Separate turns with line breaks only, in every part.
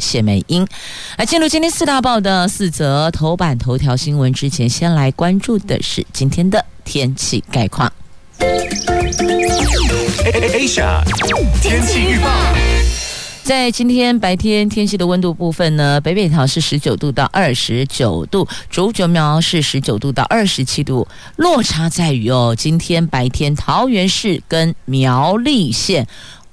谢美英，来进入今天四大报的四则头版头条新闻之前，先来关注的是今天的天气概况。
Asia 天气预报，
在今天白天天气的温度部分呢，北北桃是十九度到二十九度，竹九苗是十九度到二十七度，落差在于哦，今天白天桃园市跟苗栗县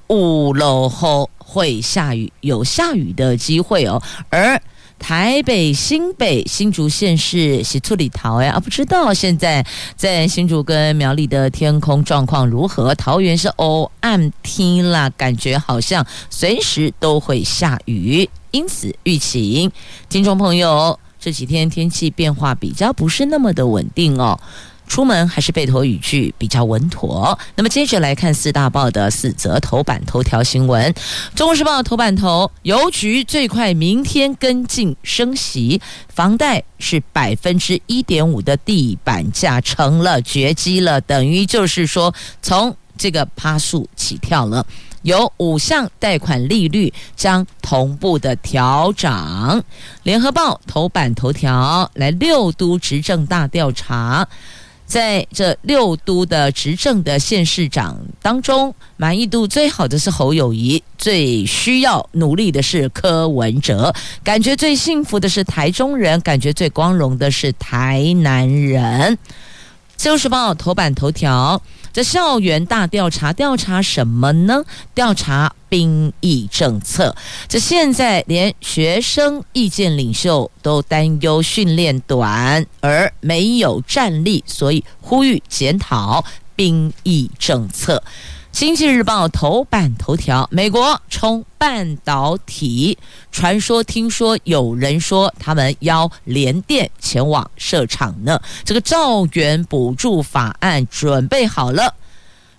五楼后。会下雨，有下雨的机会哦。而台北、新北、新竹县市是处理桃呀，啊，不知道现在在新竹跟苗栗的天空状况如何？桃园是哦暗天啦，感觉好像随时都会下雨，因此预期听众朋友这几天天气变化比较不是那么的稳定哦。出门还是备头雨具比较稳妥。那么接着来看四大报的四则头版头条新闻。中国时报头版头，邮局最快明天跟进升息，房贷是百分之一点五的地板价成了绝迹了，等于就是说从这个趴数起跳了，有五项贷款利率将同步的调涨。联合报头版头条来六都执政大调查。在这六都的执政的县市长当中，满意度最好的是侯友谊，最需要努力的是柯文哲，感觉最幸福的是台中人，感觉最光荣的是台南人。自由时报头版头条。这校园大调查，调查什么呢？调查兵役政策。这现在连学生意见领袖都担忧训练短而没有战力，所以呼吁检讨兵役政策。经济日报头版头条：美国冲半导体，传说听说有人说他们邀联电前往设厂呢。这个造元补助法案准备好了，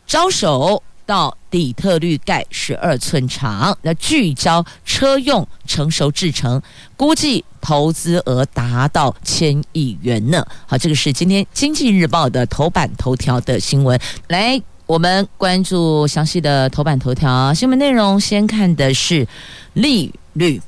招手到底特律盖十二寸厂，那聚焦车用成熟制程，估计投资额达到千亿元呢。好，这个是今天经济日报的头版头条的新闻，来。我们关注详细的头版头条新闻内容，先看的是利率。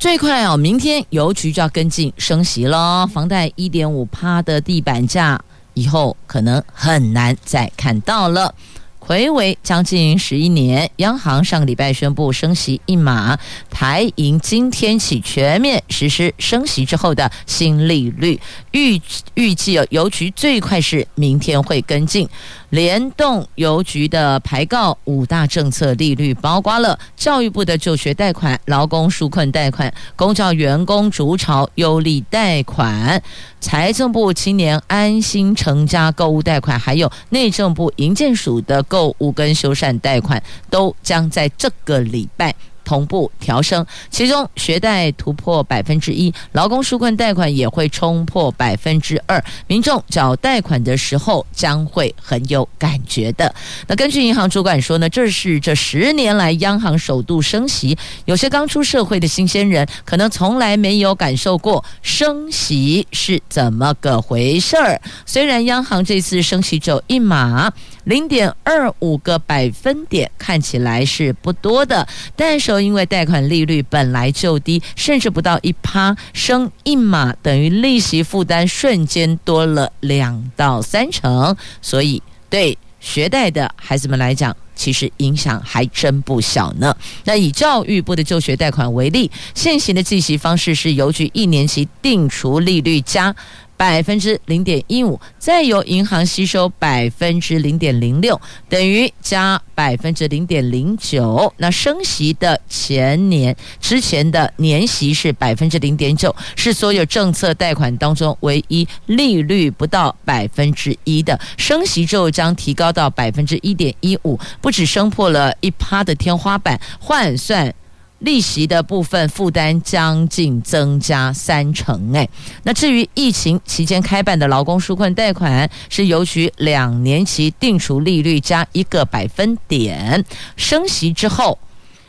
最快哦，明天邮局就要跟进升息了，房贷一点五趴的地板价，以后可能很难再看到了。回归将近十一年，央行上个礼拜宣布升息一码，台银今天起全面实施升息之后的新利率，预预计哦邮局最快是明天会跟进。联动邮局的排告五大政策利率，包括了教育部的就学贷款、劳工纾困贷款、公教员工逐潮优利贷款、财政部青年安心成家购物贷款，还有内政部营建署的购物跟修缮贷款，都将在这个礼拜。同步调升，其中学贷突破百分之一，劳工纾困贷款也会冲破百分之二，民众缴贷款的时候将会很有感觉的。那根据银行主管说呢，这是这十年来央行首度升息，有些刚出社会的新鲜人可能从来没有感受过升息是怎么个回事儿。虽然央行这次升息只有一码。零点二五个百分点看起来是不多的，但是因为贷款利率本来就低，甚至不到一趴，升一码等于利息负担瞬间多了两到三成，所以对学贷的孩子们来讲，其实影响还真不小呢。那以教育部的就学贷款为例，现行的计息方式是邮局一年期定除利率加。百分之零点一五，再由银行吸收百分之零点零六，等于加百分之零点零九。那升息的前年之前的年息是百分之零点九，是所有政策贷款当中唯一利率不到百分之一的。升息之后将提高到百分之一点一五，不止升破了一趴的天花板，换算。利息的部分负担将近增加三成，哎，那至于疫情期间开办的劳工纾困贷款，是邮局两年期定除利率加一个百分点，升息之后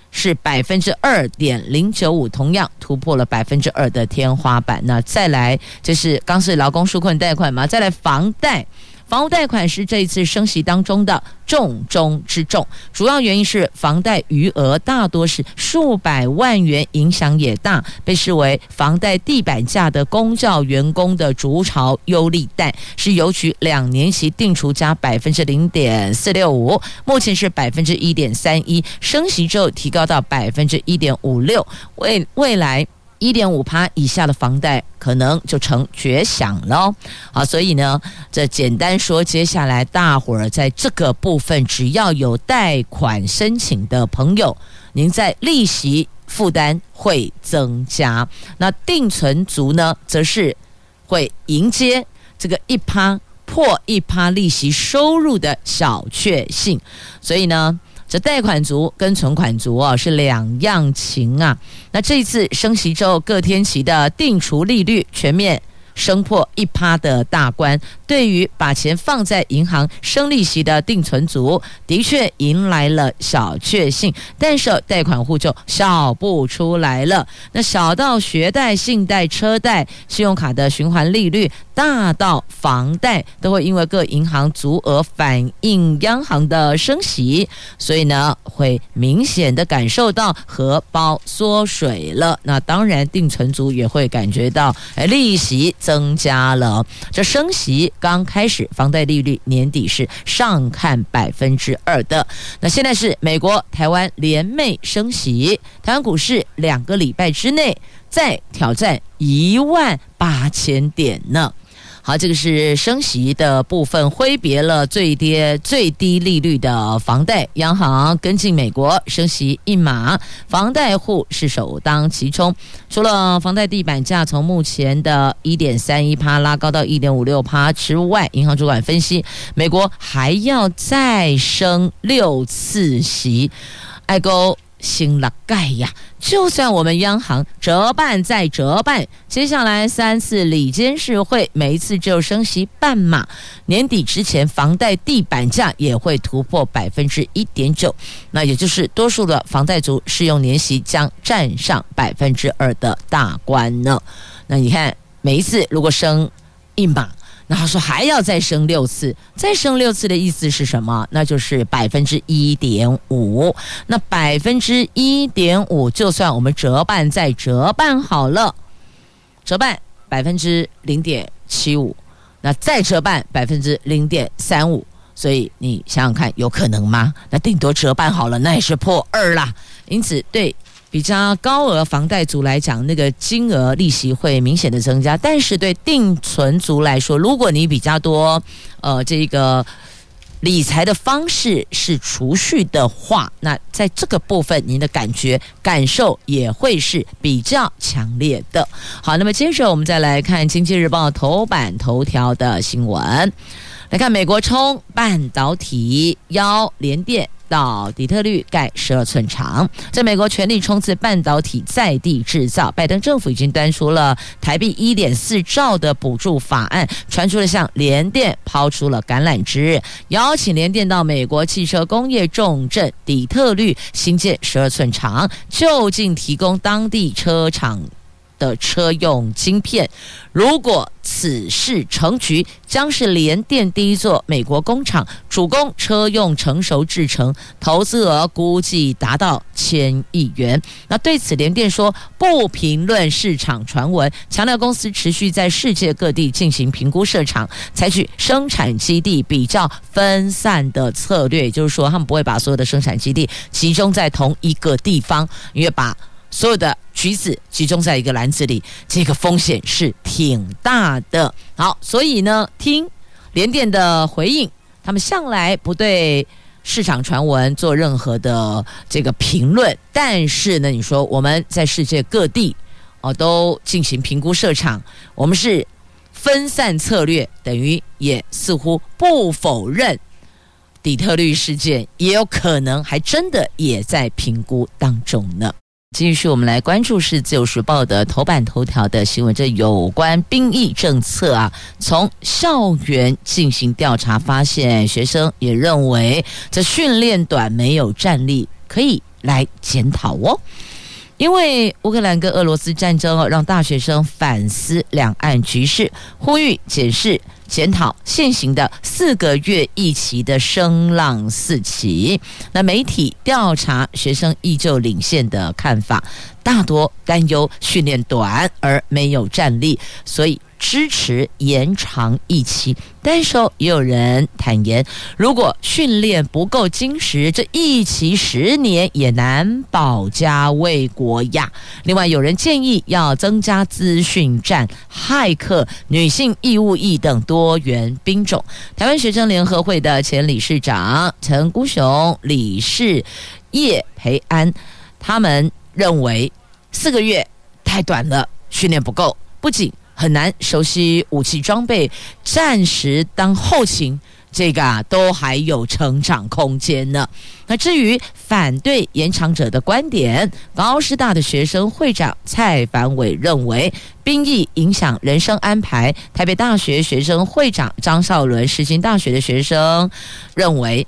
是百分之二点零九五，同样突破了百分之二的天花板。那再来就是刚是劳工纾困贷款嘛，再来房贷。房屋贷款是这一次升息当中的重中之重，主要原因是房贷余额大多是数百万元，影响也大，被视为房贷地板价的公教员工的筑巢优利贷，是邮局两年期定除加百分之零点四六五，目前是百分之一点三一，升息之后提高到百分之一点五六，未未来。一点五趴以下的房贷可能就成绝响了。好，所以呢，这简单说，接下来大伙儿在这个部分，只要有贷款申请的朋友，您在利息负担会增加。那定存族呢，则是会迎接这个一趴破一趴利息收入的小确幸。所以呢。这贷款族跟存款族啊是两样情啊。那这次升息之后，各天期的定除利率全面升破一趴的大关，对于把钱放在银行生利息的定存族，的确迎来了小确幸。但是贷款户就笑不出来了。那小到学贷、信贷、车贷、信用卡的循环利率，大到房贷，都会因为各银行足额反映央行的升息，所以呢，会明显的感受到荷包缩水了。那当然，定存族也会感觉到，哎，利息。增加了，这升息刚开始，房贷利率年底是上看百分之二的。那现在是美国、台湾联袂升息，台湾股市两个礼拜之内再挑战一万八千点呢。好，这个是升息的部分，挥别了最低最低利率的房贷，央行跟进美国升息一码，房贷户是首当其冲。除了房贷地板价从目前的一点三一趴拉高到一点五六趴之外，银行主管分析，美国还要再升六次息，爱勾。新了盖呀！就算我们央行折半再折半，接下来三次理监事会，每一次就升息半码，年底之前房贷地板价也会突破百分之一点九，那也就是多数的房贷族适用年息将占上百分之二的大关呢。那你看，每一次如果升一码。然后说还要再升六次，再升六次的意思是什么？那就是百分之一点五。那百分之一点五，就算我们折半再折半好了，折半百分之零点七五，那再折半百分之零点三五。所以你想想看，有可能吗？那顶多折半好了，那也是破二啦。因此，对。比较高额房贷族来讲，那个金额利息会明显的增加。但是对定存族来说，如果你比较多，呃，这个理财的方式是储蓄的话，那在这个部分，您的感觉感受也会是比较强烈的。好，那么接着我们再来看《经济日报》头版头条的新闻，来看美国冲半导体邀联电。到底特律盖十二寸厂，在美国全力冲刺半导体在地制造。拜登政府已经端出了台币一点四兆的补助法案，传出了向联电抛出了橄榄枝，邀请联电到美国汽车工业重镇底特律新建十二寸厂，就近提供当地车厂的车用晶片，如果此事成局，将是联电第一座美国工厂，主攻车用成熟制程，投资额估计达到千亿元。那对此，联电说不评论市场传闻，强调公司持续在世界各地进行评估设厂，采取生产基地比较分散的策略，也就是说，他们不会把所有的生产基地集中在同一个地方，因为把。所有的橘子集中在一个篮子里，这个风险是挺大的。好，所以呢，听联电的回应，他们向来不对市场传闻做任何的这个评论。但是呢，你说我们在世界各地哦都进行评估设厂，我们是分散策略，等于也似乎不否认底特律事件也有可能还真的也在评估当中呢。继续，我们来关注是《自由时报》的头版头条的新闻，这有关兵役政策啊。从校园进行调查，发现学生也认为这训练短没有战力，可以来检讨哦。因为乌克兰跟俄罗斯战争哦，让大学生反思两岸局势，呼吁检视。检讨现行的四个月一期的声浪四起，那媒体调查学生依旧领先的看法，大多担忧训练短而没有战力，所以。支持延长一期，但是也有人坦言，如果训练不够精实，这一期十年也难保家卫国呀。另外，有人建议要增加资讯战、骇客、女性义务役等多元兵种。台湾学生联合会的前理事长陈孤雄、理事叶培安，他们认为四个月太短了，训练不够，不仅。很难熟悉武器装备，暂时当后勤，这个啊都还有成长空间呢。那至于反对延长者的观点，高师大的学生会长蔡凡伟认为，兵役影响人生安排。台北大学学生会长张少伦，世新大学的学生认为。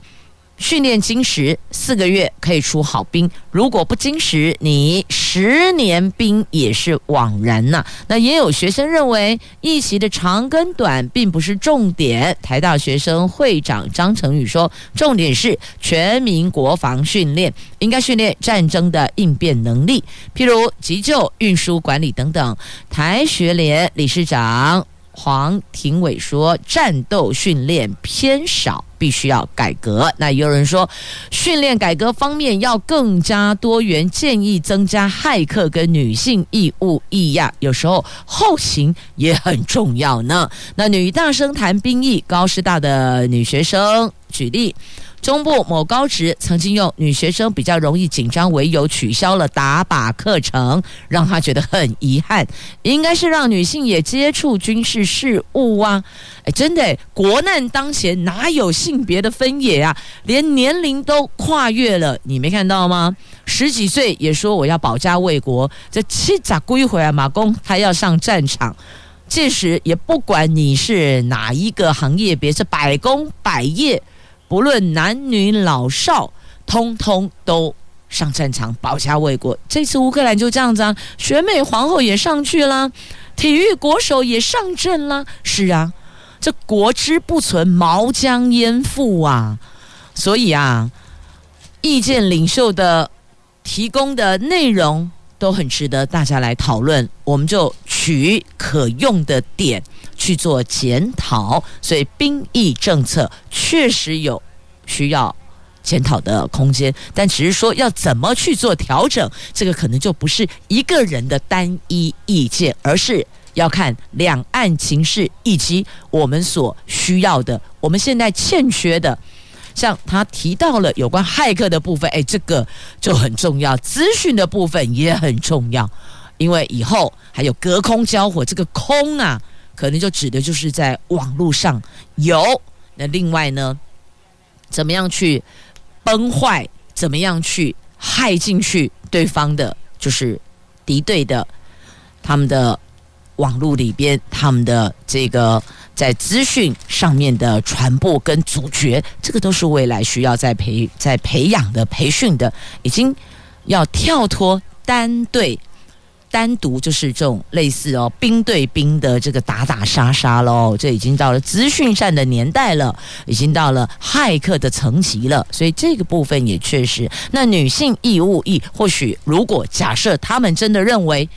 训练精实，四个月可以出好兵；如果不精实，你十年兵也是枉然呐、那也有学生认为，一席的长跟短并不是重点。台大学生会长张成宇说，重点是全民国防训练，应该训练战争的应变能力，譬如急救、运输管理等等。台学联理事长。黄庭伟说：“战斗训练偏少，必须要改革。”那有人说，训练改革方面要更加多元，建议增加骇客跟女性义务役呀。有时候后勤也很重要呢。那女大生谈兵役，高师大的女学生举例。中部某高职曾经用女学生比较容易紧张为由取消了打靶课程，让他觉得很遗憾。应该是让女性也接触军事事务啊！哎，真的，国难当前哪有性别的分野啊？连年龄都跨越了，你没看到吗？十几岁也说我要保家卫国，这七咋归回来马公他要上战场，届时也不管你是哪一个行业，别是百工百业。不论男女老少，通通都上战场保家卫国。这次乌克兰就这样子啊，选美皇后也上去了，体育国手也上阵了。是啊，这国之不存，毛将焉附啊？所以啊，意见领袖的提供的内容都很值得大家来讨论。我们就取可用的点。去做检讨，所以兵役政策确实有需要检讨的空间，但只是说要怎么去做调整，这个可能就不是一个人的单一意见，而是要看两岸情势以及我们所需要的，我们现在欠缺的，像他提到了有关骇客的部分，哎，这个就很重要，资讯的部分也很重要，因为以后还有隔空交火，这个空啊。可能就指的就是在网络上有，那另外呢，怎么样去崩坏，怎么样去害进去对方的，就是敌对的，他们的网络里边，他们的这个在资讯上面的传播跟阻绝，这个都是未来需要在培在培养的培训的，已经要跳脱单对。单独就是这种类似哦兵对兵的这个打打杀杀喽，这已经到了资讯战的年代了，已经到了骇客的层级了，所以这个部分也确实。那女性义务役，或许如果假设他们真的认为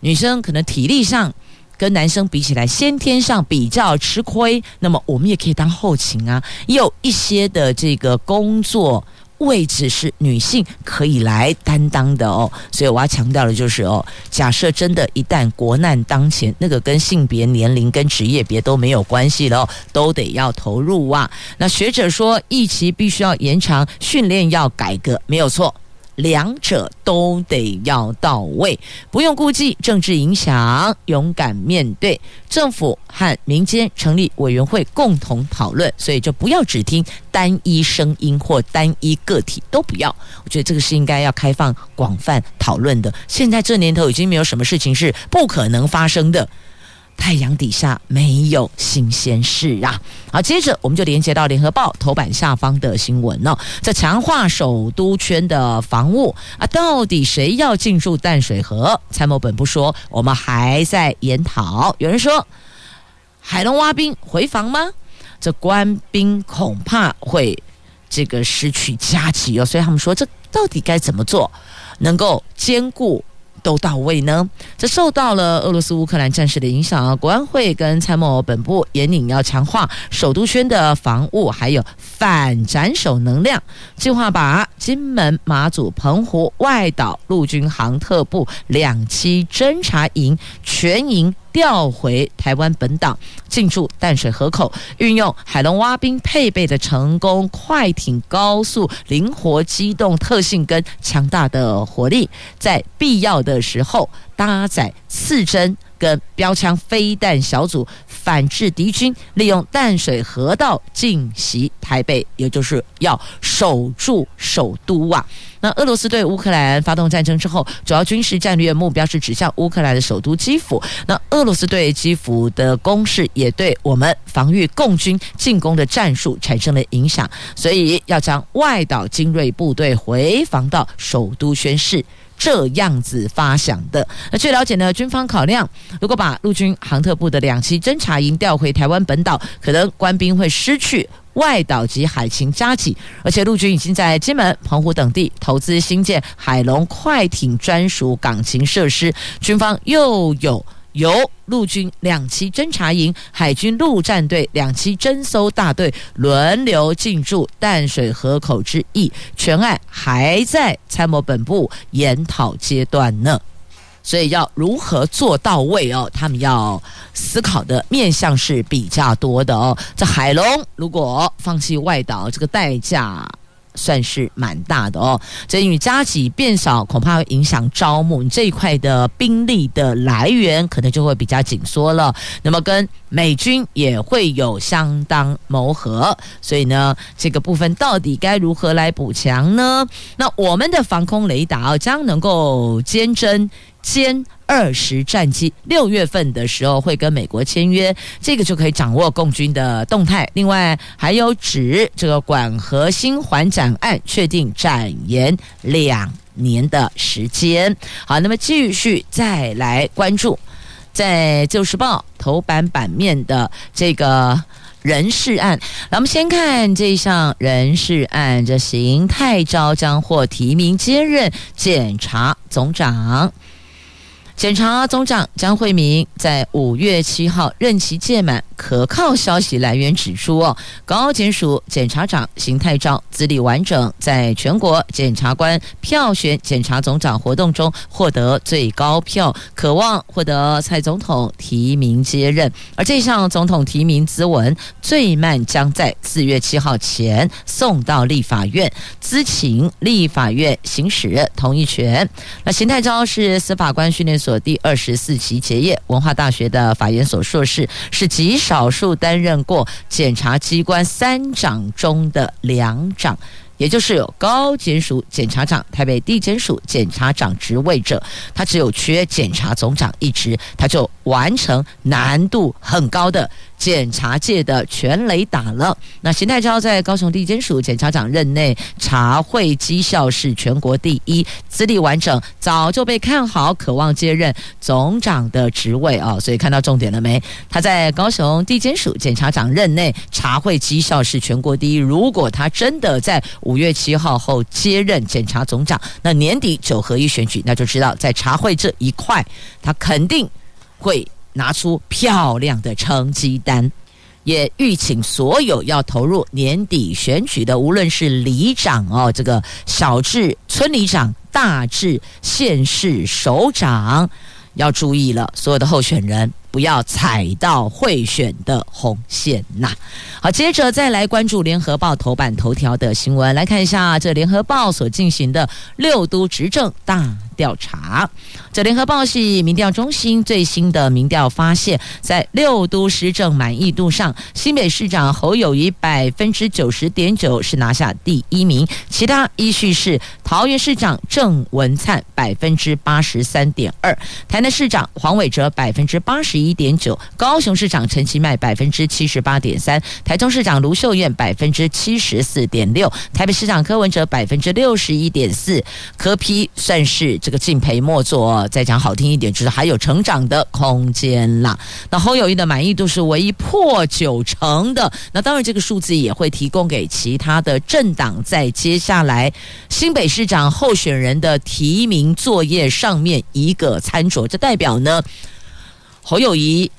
女生可能体力上跟男生比起来先天上比较吃亏，那么我们也可以当后勤啊，也有一些的这个工作。位置是女性可以来担当的哦，所以我要强调的就是哦，假设真的，一旦国难当前，那个跟性别、年龄跟职业别都没有关系了哦，都得要投入啊。那学者说，役期必须要延长，训练要改革，没有错。两者都得要到位，不用顾忌政治影响，勇敢面对。政府和民间成立委员会共同讨论，所以就不要只听单一声音或单一个体，都不要。我觉得这个是应该要开放、广泛讨论的。现在这年头已经没有什么事情是不可能发生的。太阳底下没有新鲜事啊！好，接着我们就连接到联合报头版下方的新闻哦。在强化首都圈的防务啊，到底谁要进驻淡水河？参谋本部说，我们还在研讨。有人说，海龙挖兵回防吗？这官兵恐怕会这个失去佳期哦。所以他们说，这到底该怎么做，能够兼顾？都到位呢？这受到了俄罗斯乌克兰战事的影响啊，国安会跟参谋本部严令要强化首都圈的防务，还有反斩首能量，计划把金门、马祖、澎湖外岛陆军航特部两栖侦察营全营。调回台湾本岛，进驻淡水河口，运用海龙蛙兵配备的成功快艇高速灵活机动特性跟强大的火力，在必要的时候搭载刺针跟标枪飞弹小组反制敌军，利用淡水河道进袭台北，也就是要守住首都啊。那俄罗斯对乌克兰发动战争之后，主要军事战略目标是指向乌克兰的首都基辅。那俄罗斯对基辅的攻势也对我们防御共军进攻的战术产生了影响，所以要将外岛精锐部队回防到首都宣誓。这样子发想的。那据了解呢，军方考量，如果把陆军航特部的两栖侦察营调回台湾本岛，可能官兵会失去外岛及海情加急，而且陆军已经在金门、澎湖等地投资新建海龙快艇专属港勤设施，军方又有。由陆军两栖侦察营、海军陆战队两栖侦搜大队轮流进驻淡水河口之意，全案还在参谋本部研讨阶段呢，所以要如何做到位哦？他们要思考的面向是比较多的哦。这海龙如果放弃外岛，这个代价。算是蛮大的哦，这因为加给变少，恐怕会影响招募，你这一块的兵力的来源可能就会比较紧缩了。那么跟美军也会有相当磨合，所以呢，这个部分到底该如何来补强呢？那我们的防空雷达将能够监侦。歼二十战机六月份的时候会跟美国签约，这个就可以掌握共军的动态。另外还有指这个管核心环展案确定展延两年的时间。好，那么继续再来关注在《旧时报》头版版面的这个人事案。来，我们先看这一项人事案，这邢泰昭将获提名接任检察总长。检察总长张惠民在五月七号任期届满，可靠消息来源指出，哦，高检署检察长邢泰昭资历完整，在全国检察官票选检察总长活动中获得最高票，渴望获得蔡总统提名接任。而这项总统提名咨文最慢将在四月七号前送到立法院，咨请立法院行使同意权。那邢泰昭是司法官训练所。第二十四期结业，文化大学的法研所硕士，是极少少数担任过检察机关三长中的两长，也就是有高检署检察长、台北地检署检察长职位者，他只有缺检察总长一职，他就完成难度很高的。检察界的全垒打了。那邢泰昭在高雄地检署检察长任内，查会绩效是全国第一，资历完整，早就被看好，渴望接任总长的职位啊、所以看到重点了没？他在高雄地检署检察长任内，查会绩效是全国第一。如果他真的在五月七号后接任检察总长，那年底九合一选举，那就知道在查会这一块，他肯定会。拿出漂亮的成绩单，也预请所有要投入年底选举的，无论是里长哦，这个小至村里长，大至县市首长，要注意了。所有的候选人不要踩到贿选的红线呐。好，接着再来关注联合报头版头条的新闻，来看一下这联合报所进行的六都执政大调查。这联合报系民调中心最新的民调发现，在六都施政满意度上，新北市长侯友谊百分之九十点九是拿下第一名，其他依序是桃园市长郑文灿百分之八十三点二，台南市长黄伟哲百分之八十一点九，高雄市长陈其迈百分之七十八点三。台中市长卢秀燕百分之七十四点六，台北市长柯文哲百分之六十一点四，柯批算是这个敬陪末座，再讲好听一点，就是还有成长的空间啦。那侯友谊的满意度是唯一破九成的，那当然这个数字也会提供给其他的政党在接下来新北市长候选人的提名作业上面一个参酌，这代表呢侯友谊。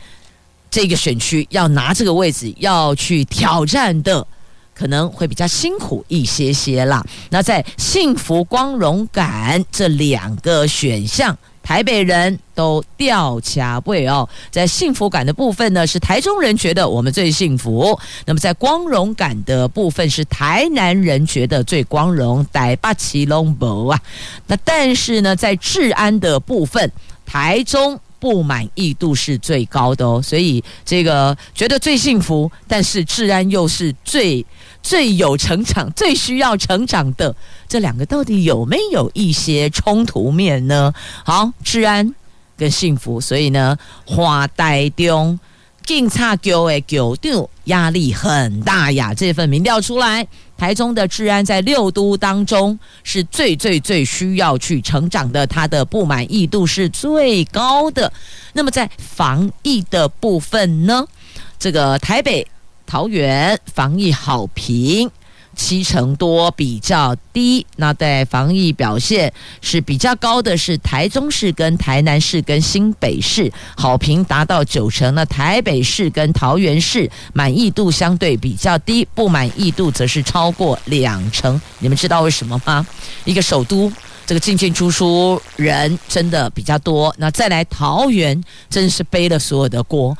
这个选区要拿这个位置要去挑战的，可能会比较辛苦一些些啦。那在幸福、光荣感这两个选项，台北人都掉卡位哦。在幸福感的部分呢，是台中人觉得我们最幸福；那么在光荣感的部分，是台南人觉得最光荣。台北市拢无啊。那但是呢，在治安的部分，台中。不满意度是最高的哦，所以这个觉得最幸福，但是治安又是最最有成长、最需要成长的，这两个到底有没有一些冲突面呢？好，治安跟幸福，所以呢，花台中警察局的局长压力很大呀。这份民调出来。台中的治安在六都当中是最最最需要去成长的，他的不满意度是最高的。那么在防疫的部分呢？这个台北、桃园防疫好评。七成多比较低，那在防疫表现是比较高的是台中市跟台南市跟新北市，好评达到九成。那台北市跟桃园市满意度相对比较低，不满意度则是超过两成。你们知道为什么吗？一个首都，这个进进出出人真的比较多。那再来桃园，真是背了所有的锅。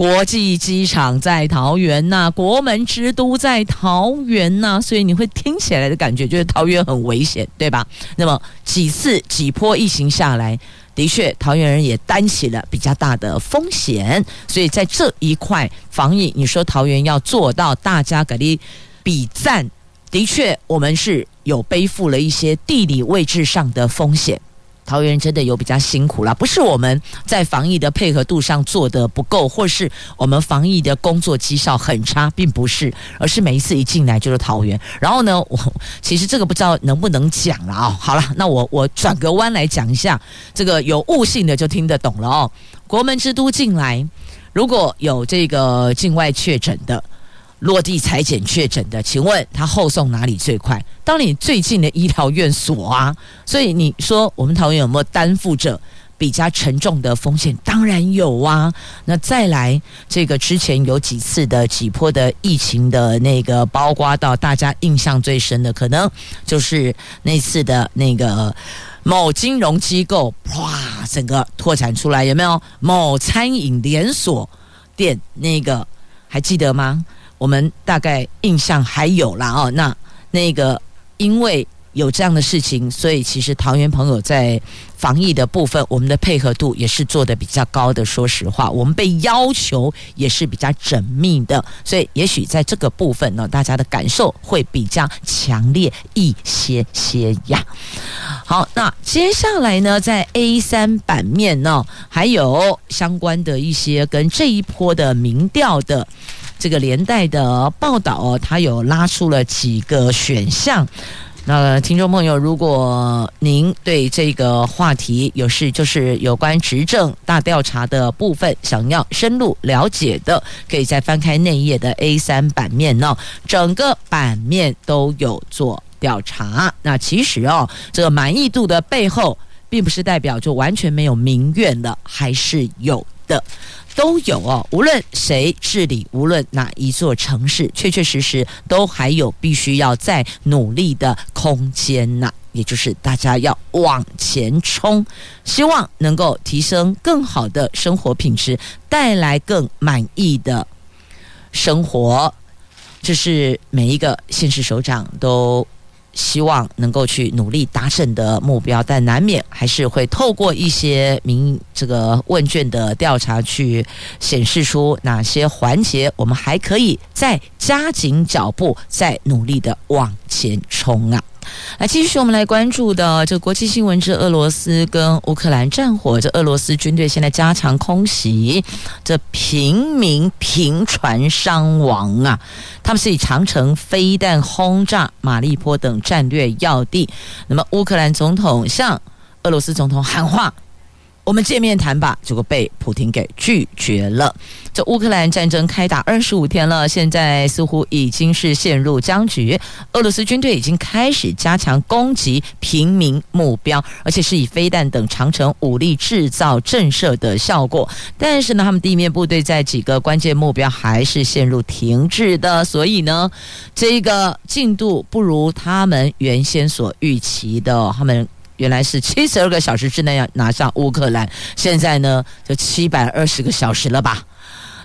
国际机场在桃园呐、国门之都在桃园呐、所以你会听起来的感觉就是桃园很危险，对吧？那么几次几波疫情下来，的确桃园人也担起了比较大的风险，所以在这一块防疫，你说桃园要做到大家给你比赞，的确我们是有背负了一些地理位置上的风险。桃园真的有比较辛苦了，不是我们在防疫的配合度上做得不够，或是我们防疫的工作绩效很差，并不是，而是每一次一进来就是桃园。然后呢，我其实这个不知道能不能讲了啊、哦？好了，那我我转个弯来讲一下，这个有悟性的就听得懂了哦。国门之都进来，如果有这个境外确诊的。落地采检确诊的，请问他后送哪里最快？当你最近的医疗院所啊，所以你说我们桃园有没有担负着比较沉重的风险？当然有啊。那再来，这个之前有几次的几波的疫情的那个，包括到大家印象最深的，可能就是那次的那个某金融机构，哇，整个拓展出来有没有？某餐饮连锁店那个还记得吗？我们大概印象还有啦哦，那那个因为有这样的事情，所以其实桃园朋友在防疫的部分，我们的配合度也是做得比较高的。说实话，我们被要求也是比较缜密的，所以也许在这个部分呢，大家的感受会比较强烈一些些呀。好，那接下来呢，在 A 三版面呢，还有相关的一些跟这一波的民调的。这个连带的报道哦，它有拉出了几个选项。那听众朋友，如果您对这个话题有事，就是有关执政大调查的部分，想要深入了解的，可以再翻开内页的 A 三版面哦，整个版面都有做调查。那其实哦，这个满意度的背后，并不是代表就完全没有民怨了，还是有。的。都有哦，无论谁治理，无论哪一座城市，确确实实都还有必须要再努力的空间呐、也就是大家要往前冲，希望能够提升更好的生活品质，带来更满意的生活。这是每一个县市首长都。希望能够去努力达成的目标，但难免还是会透过一些民这个问卷的调查去显示出哪些环节我们还可以再加紧脚步，再努力的往前冲啊！来，继续我们来关注的这国际新闻之俄罗斯跟乌克兰战火。这俄罗斯军队现在加强空袭，这平民频传伤亡啊！他们是以长城飞弹轰炸马利坡等战略要地。那么乌克兰总统向俄罗斯总统喊话。我们见面谈吧，结果被普京给拒绝了。这乌克兰战争开打二十五天了，现在似乎已经是陷入僵局。俄罗斯军队已经开始加强攻击平民目标，而且是以飞弹等长程武力制造震慑的效果。但是呢，他们地面部队在几个关键目标还是陷入停滞的，所以呢，这个进度不如他们原先所预期的。他们。原来是七十二个小时之内要拿下乌克兰，现在呢就七百二十个小时了吧。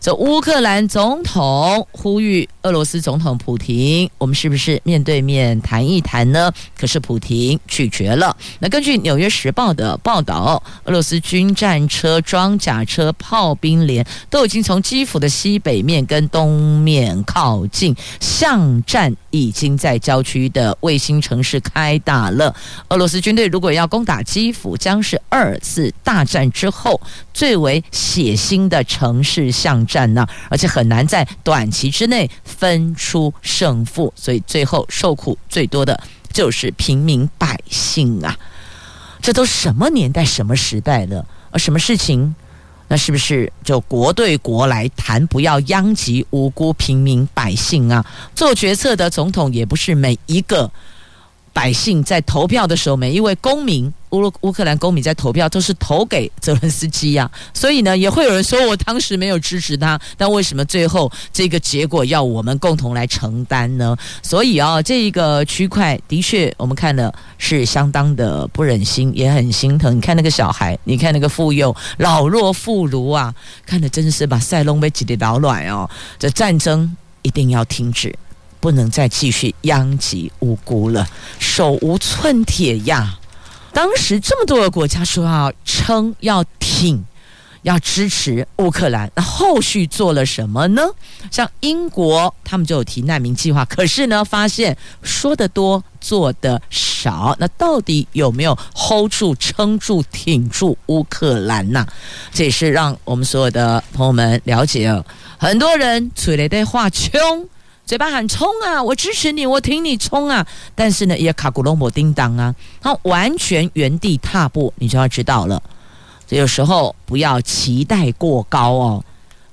这乌克兰总统呼吁俄罗斯总统普廷，我们是不是面对面谈一谈呢？可是普廷拒绝了。那根据《纽约时报》的报道，俄罗斯军战车、装甲车、炮兵连都已经从基辅的西北面跟东面靠近，巷战已经在郊区的卫星城市开打了。俄罗斯军队如果要攻打基辅，将是二次大战之后最为血腥的城市巷战。战呢，而且很难在短期之内分出胜负，所以最后受苦最多的就是平民百姓啊！这都什么年代、什么时代了？而什么事情？那是不是就国对国来谈，不要殃及无辜平民百姓啊？做决策的总统也不是每一个。百姓在投票的时候，每一位公民，乌乌克兰公民在投票都是投给泽伦斯基呀，所以呢，也会有人说我当时没有支持他，但为什么最后这个结果要我们共同来承担呢？所以啊，这一个区块的确，我们看了是相当的不忍心，也很心疼。你看那个小孩，你看那个妇幼老弱妇孺啊，看的真是把塞隆被挤得老软哦。这战争一定要停止。不能再继续殃及无辜了，手无寸铁呀！当时这么多个国家说要撑、要挺、要支持乌克兰，那后续做了什么呢？像英国，他们就有提难民计划，可是呢，发现说得多，做得少。那到底有没有 hold 住、撑住、挺住乌克兰呢？这也是让我们所有的朋友们了解。很多人嘴里在话穷。嘴巴喊冲啊！我支持你，我挺你冲啊！但是呢，也卡古隆姆叮当啊，他完全原地踏步，你就要知道了。所以有时候不要期待过高哦，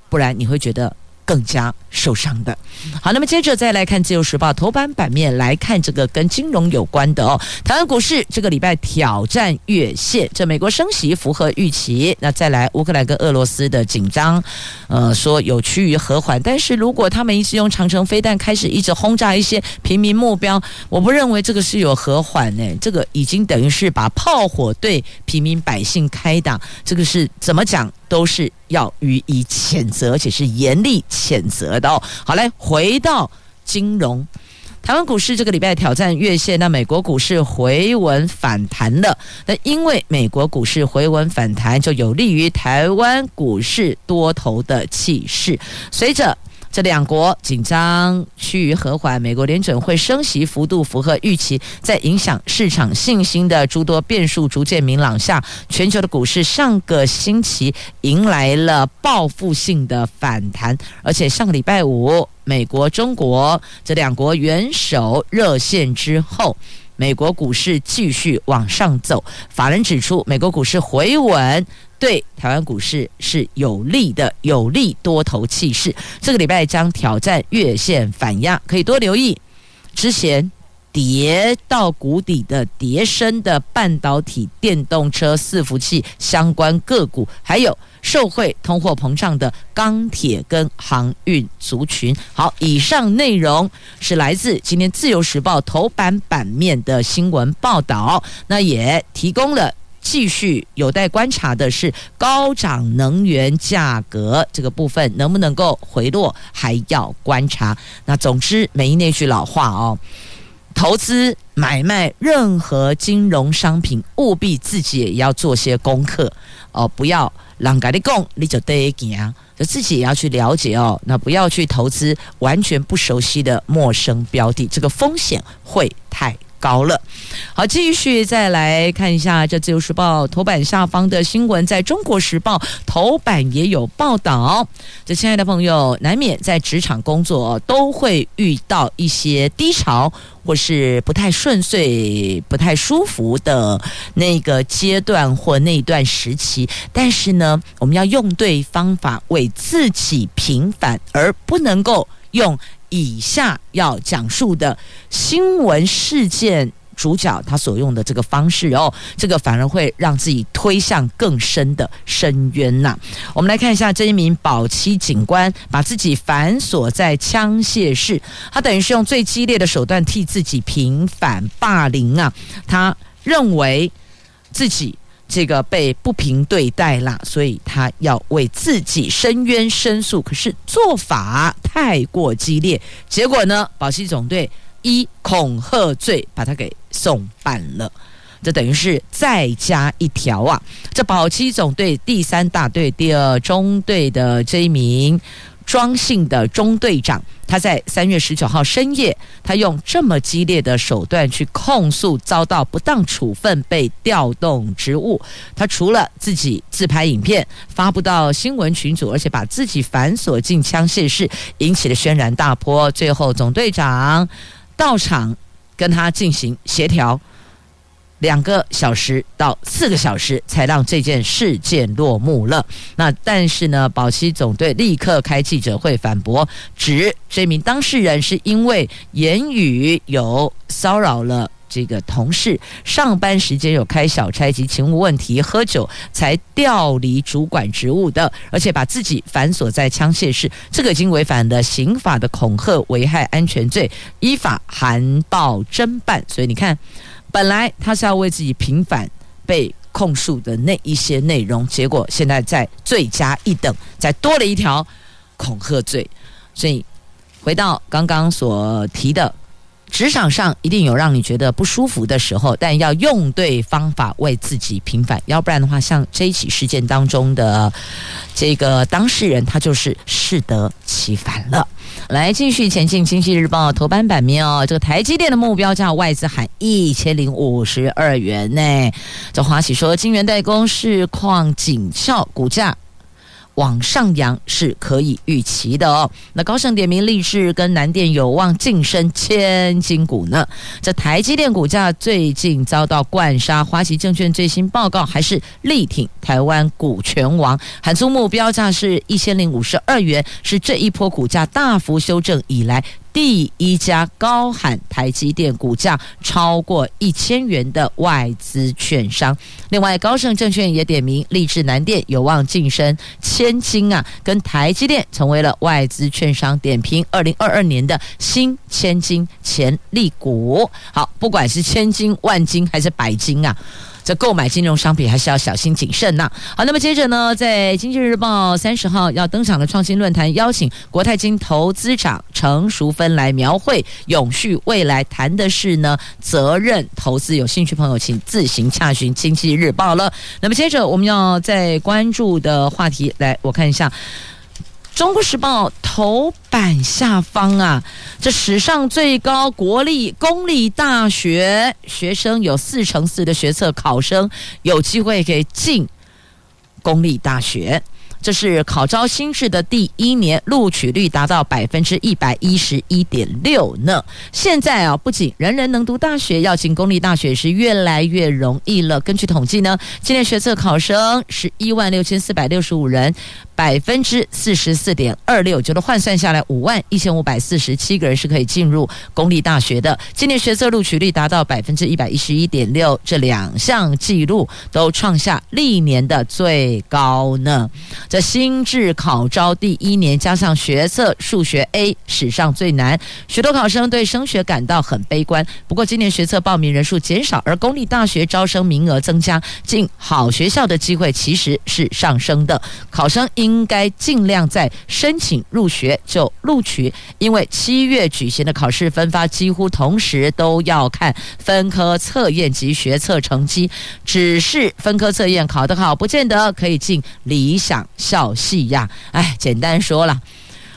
不然你会觉得。更加受伤的。好，那么接着再来看《自由时报》头版版面，来看这个跟金融有关的哦。台湾股市这个礼拜挑战月线，这美国升息符合预期。那再来乌克兰跟俄罗斯的紧张，呃，说有趋于和缓。但是如果他们一直用长城飞弹开始一直轰炸一些平民目标，我不认为这个是有和缓呢。这个已经等于是把炮火对平民百姓开打，这个是怎么讲？都是要予以谴责，而且是严厉谴责的哦。好，嘞回到金融，台湾股市这个礼拜挑战月线，那美国股市回稳反弹了。那因为美国股市回稳反弹，就有利于台湾股市多头的气势。随着这两国紧张趋于和缓，美国联准会升息幅度符合预期，在影响市场信心的诸多变数逐渐明朗下，全球的股市上个星期迎来了报复性的反弹，而且上个礼拜五，美国、中国这两国元首热线之后。美国股市继续往上走，法人指出，美国股市回稳对台湾股市是有利的，有利多头气势。这个礼拜将挑战月线反压，可以多留意。之前跌到谷底的跌升的半导体、电动车、伺服器相关个股，还有受惠通货膨胀的钢铁跟航运族群。好，以上内容是来自今天《自由时报》头版版面的新闻报道，那也提供了。继续有待观察的是高涨能源价格这个部分能不能够回落，还要观察。那总之，没那句老话哦，投资买卖任何金融商品，务必自己也要做些功课哦，不要人家讲你就得行，就自己也要去了解哦。那不要去投资完全不熟悉的陌生标的，这个风险会太高了，好，继续再来看一下这《自由时报》头版下方的新闻，在中国时报头版也有报道。这亲爱的朋友，难免在职场工作都会遇到一些低潮，或是不太顺遂、不太舒服的那个阶段或那段时期。但是呢，我们要用对方法，为自己平反，而不能够用。以下要讲述的新闻事件主角，他所用的这个方式哦，这个反而会让自己推向更深的深渊呐。我们来看一下这一名保七警官，把自己反锁在枪械室，他等于是用最激烈的手段替自己平反霸凌啊。他认为自己。这个被不平对待啦，所以他要为自己申冤申诉，可是做法太过激烈，结果呢，保七总队依恐吓罪把他给送办了，这等于是再加一条啊！这保七总队第三大队第二中队的这一名。庄姓的中队长，他在三月十九号深夜，他用这么激烈的手段去控诉遭到不当处分，被调动职务。他除了自己自拍影片发布到新闻群组，而且把自己反锁进枪械室，引起了轩然大波。最后总队长到场跟他进行协调。两个小时到四个小时才让这件事件落幕了。那但是呢，保七总队立刻开记者会反驳，指这名当事人是因为言语有骚扰了这个同事，上班时间有开小差及勤务问题，喝酒才调离主管职务的，而且把自己反锁在枪械室，这个已经违反了刑法的恐吓危害安全罪，依法函报侦办。所以你看。本来他是要为自己平反被控诉的那一些内容，结果现在再罪加一等，再多了一条恐吓罪。所以回到刚刚所提的，职场上一定有让你觉得不舒服的时候，但要用对方法为自己平反，要不然的话，像这一起事件当中的这个当事人，他就是适得其反了。来继续前进，《经济日报》头版版面哦，这个台积电的目标价外资喊一千零五十二元呢。这华喜说，晶圆代工市况紧俏，股价。往上扬是可以预期的哦。那高盛点名力士跟南电有望晋升千金股呢。这台积电股价最近遭到灌杀，华旗证券最新报告还是力挺台湾股权王，喊出目标价是一千零五十二元，是这一波股价大幅修正以来。第一家高喊台积电股价超过一千元的外资券商，另外高盛证券也点名力智南电有望晋升千金啊，跟台积电成为了外资券商点评二零二二年的新千金潜力股。好，不管是千金、万金还是百金啊。这购买金融商品还是要小心谨慎呐。好，那么接着呢，在《经济日报》三十号要登场的创新论坛，邀请国泰金投资长程淑芬来描绘永续未来，谈的是呢责任投资。有兴趣朋友请自行洽询《经济日报》了。那么接着我们要再关注的话题，来我看一下。中国时报头版下方啊，这史上最高国立公立大学学生有四成四的学测考生有机会可以进公立大学。这是考招新制的第一年，录取率达到百分之一百一十一点六呢。现在啊，不仅人人能读大学，要进公立大学是越来越容易了。根据统计呢，今年学测考生是一万六千四百六十五人。百分之四十四点二六，觉得换算下来五万一千五百四十七个人是可以进入公立大学的。今年学测录取率达到百分之一百一十一点六，这两项纪录都创下历年的最高呢。这新制考招第一年，加上学测数学 A 史上最难，许多考生对升学感到很悲观。不过今年学测报名人数减少，而公立大学招生名额增加，进好学校的机会其实是上升的。考生应该尽量在申请入学就录取，因为七月举行的考试分发几乎同时都要看分科测验及学测成绩，只是分科测验考得好，不见得可以进理想校系呀。哎，简单说了。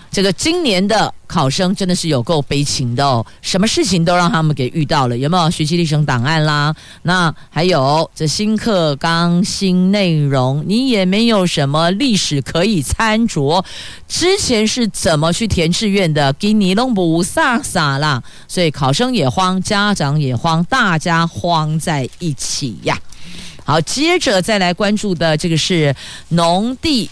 这个今年的考生真的是有够悲情的哦，什么事情都让他们给遇到了，有没有学习历程档案啦？那还有这新课纲新内容，你也没有什么历史可以参酌。之前是怎么去填志愿的？给你弄不飒飒啦，所以考生也慌，家长也慌，大家慌在一起呀。好，接着再来关注的这个是农地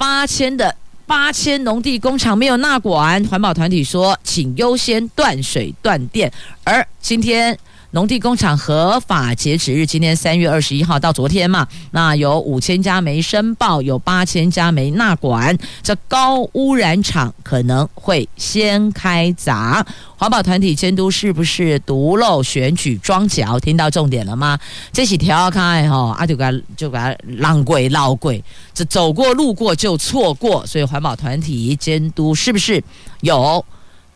八千的。八千农地工厂没有纳管，环保团体说，请优先断水断电。而今天农地工厂合法截止日，今天三月二十一号到昨天嘛，那有五千家没申报，有八千家没纳管，这高污染厂可能会先开闸。环保团体监督是不是独漏选举装脚？听到重点了吗？这几条开哈，阿就给他就给他浪鬼老鬼，这走过路过就错过，所以环保团体监督是不是有？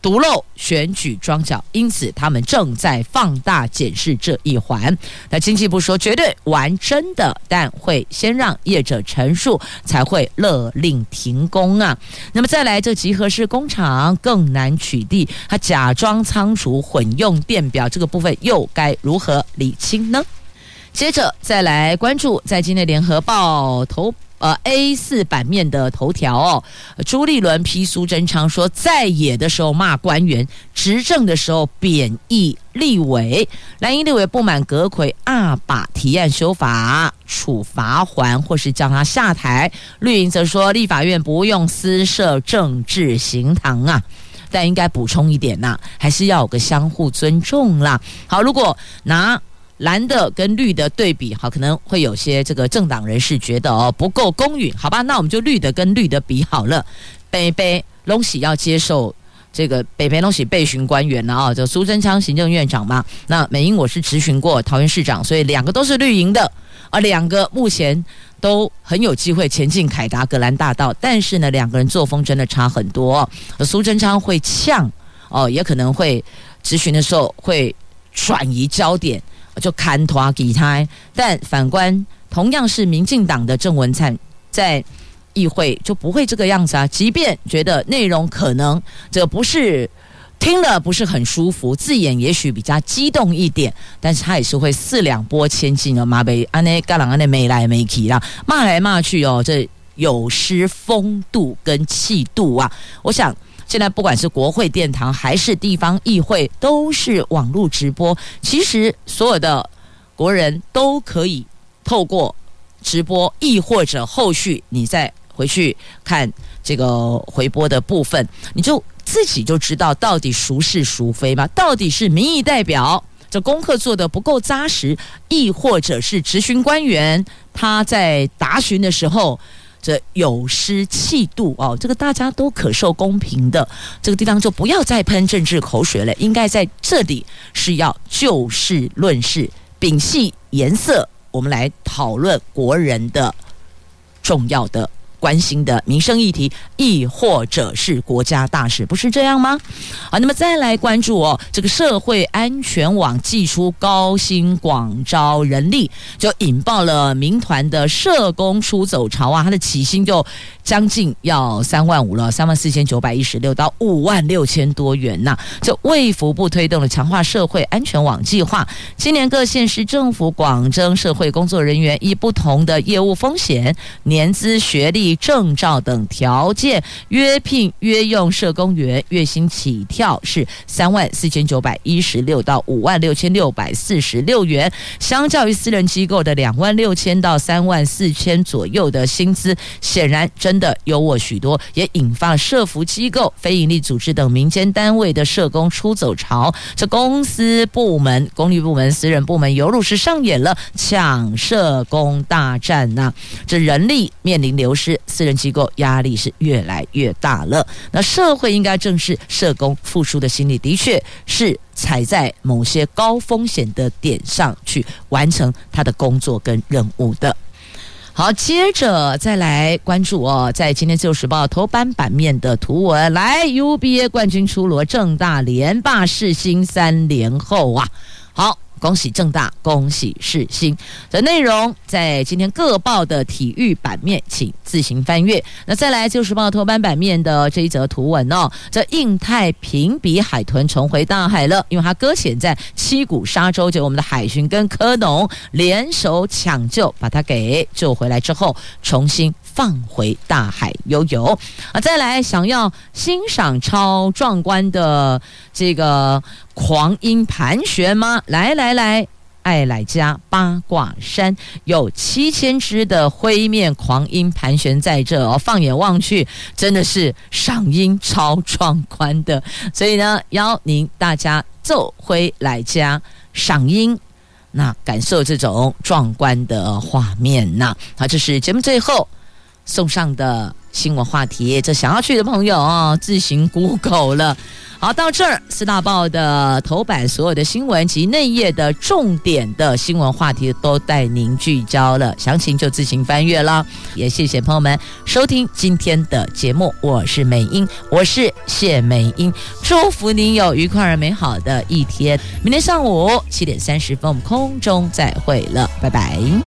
独漏选举装脚，因此他们正在放大检视这一环。那经济部说绝对玩真的，但会先让业者陈述，才会勒令停工啊。那么再来，这集合式工厂更难取缔，他假装仓储混用电表，这个部分又该如何理清呢？接着再来关注，在今天联合报头。呃，A 四版面的头条哦，朱立伦批苏贞昌说，在野的时候骂官员，执政的时候贬义立委。蓝营立委不满阁揆二把提案修法处罚还，或是叫他下台。绿营则说，立法院不用私设政治刑堂啊，但应该补充一点呐、还是要有个相互尊重啦。好，如果拿。蓝的跟绿的对比，好，可能会有些这个政党人士觉得哦不够公允，好吧，那我们就绿的跟绿的比好了。北北龙喜要接受这个北北龙喜备询官员了啊，就苏贞昌行政院长嘛。那美英我是质询过桃园市长，所以两个都是绿营的，而两个目前都很有机会前进凯达格兰大道，但是呢，两个人作风真的差很多。苏贞昌会呛哦，也可能会质询的时候会转移焦点。就砍拖给他，但反观同样是民进党的郑文灿，在议会就不会这个样子啊。即便觉得内容可能这不是听了不是很舒服，字眼也许比较激动一点，但是他也是会四两拨千斤的，骂被安内干朗安内没来没去啦，骂来骂去哦，这有失风度跟气度啊。我想。现在不管是国会殿堂还是地方议会，都是网络直播。其实所有的国人都可以透过直播，亦或者后续你再回去看这个回播的部分，你就自己就知道到底孰是孰非嘛？到底是民意代表这功课做得不够扎实，亦或者是质询官员他在答询的时候。这有失气度哦，这个大家都可受公平的，这个地方就不要再喷政治口水了。应该在这里是要就事论事，摒弃颜色，我们来讨论国人的重要的。关心的民生议题，亦或者是国家大事，不是这样吗？好，那么再来关注哦，这个社会安全网祭出高薪广招人力，就引爆了民团的社工出走潮啊！它的起薪就将近要三万五了，三万四千九百一十六到五万六千多元呐、啊。这卫福部推动了强化社会安全网计划，今年各县市政府广征社会工作人员，以不同的业务风险、年资、学历。证照等条件，约聘约用社工员，月薪起跳是三万四千九百一十六到五万六千六百四十六元，相较于私人机构的两万六千到三万四千左右的薪资，显然真的优渥许多，也引发社福机构、非营利组织等民间单位的社工出走潮。这公司部门、公立部门、私人部门，犹如是上演了抢社工大战呐、这人力面临流失，私人机构压力是越来越大了。那社会应该正视社工付出的心理，的确是踩在某些高风险的点上去完成他的工作跟任务的。好，接着再来关注哦，在今天《自由时报》头版版面的图文，来 UBA 冠军出炉，政大连霸世新三连后啊！好。恭喜正大，恭喜世新。的内容在今天各报的体育版面，请自行翻阅。那再来就是《报》头版版面的这一则图文哦，这印太评比海豚重回大海了，因为它搁浅在七股沙洲，就我们的海巡跟科农联手抢救，把它给救回来之后，重新。放回大海游泳啊！再来，想要欣赏超壮观的这个狂鹰盘旋吗？来来来，爱来家八卦山有七千只的灰面狂鹰盘旋在这哦，放眼望去，真的是赏鹰超壮观的。所以呢，邀您大家奏灰来家赏鹰，那感受这种壮观的画面呐。好，这是节目最后。送上的新闻话题，这想要去的朋友哦，自行 Google 了。好，到这儿四大报的头版所有的新闻及内页的重点的新闻话题都带您聚焦了，详情就自行翻阅了。也谢谢朋友们收听今天的节目，我是美英，我是谢美英，祝福您有愉快而美好的一天。明天上午七点三十分，我们空中再会了，拜拜。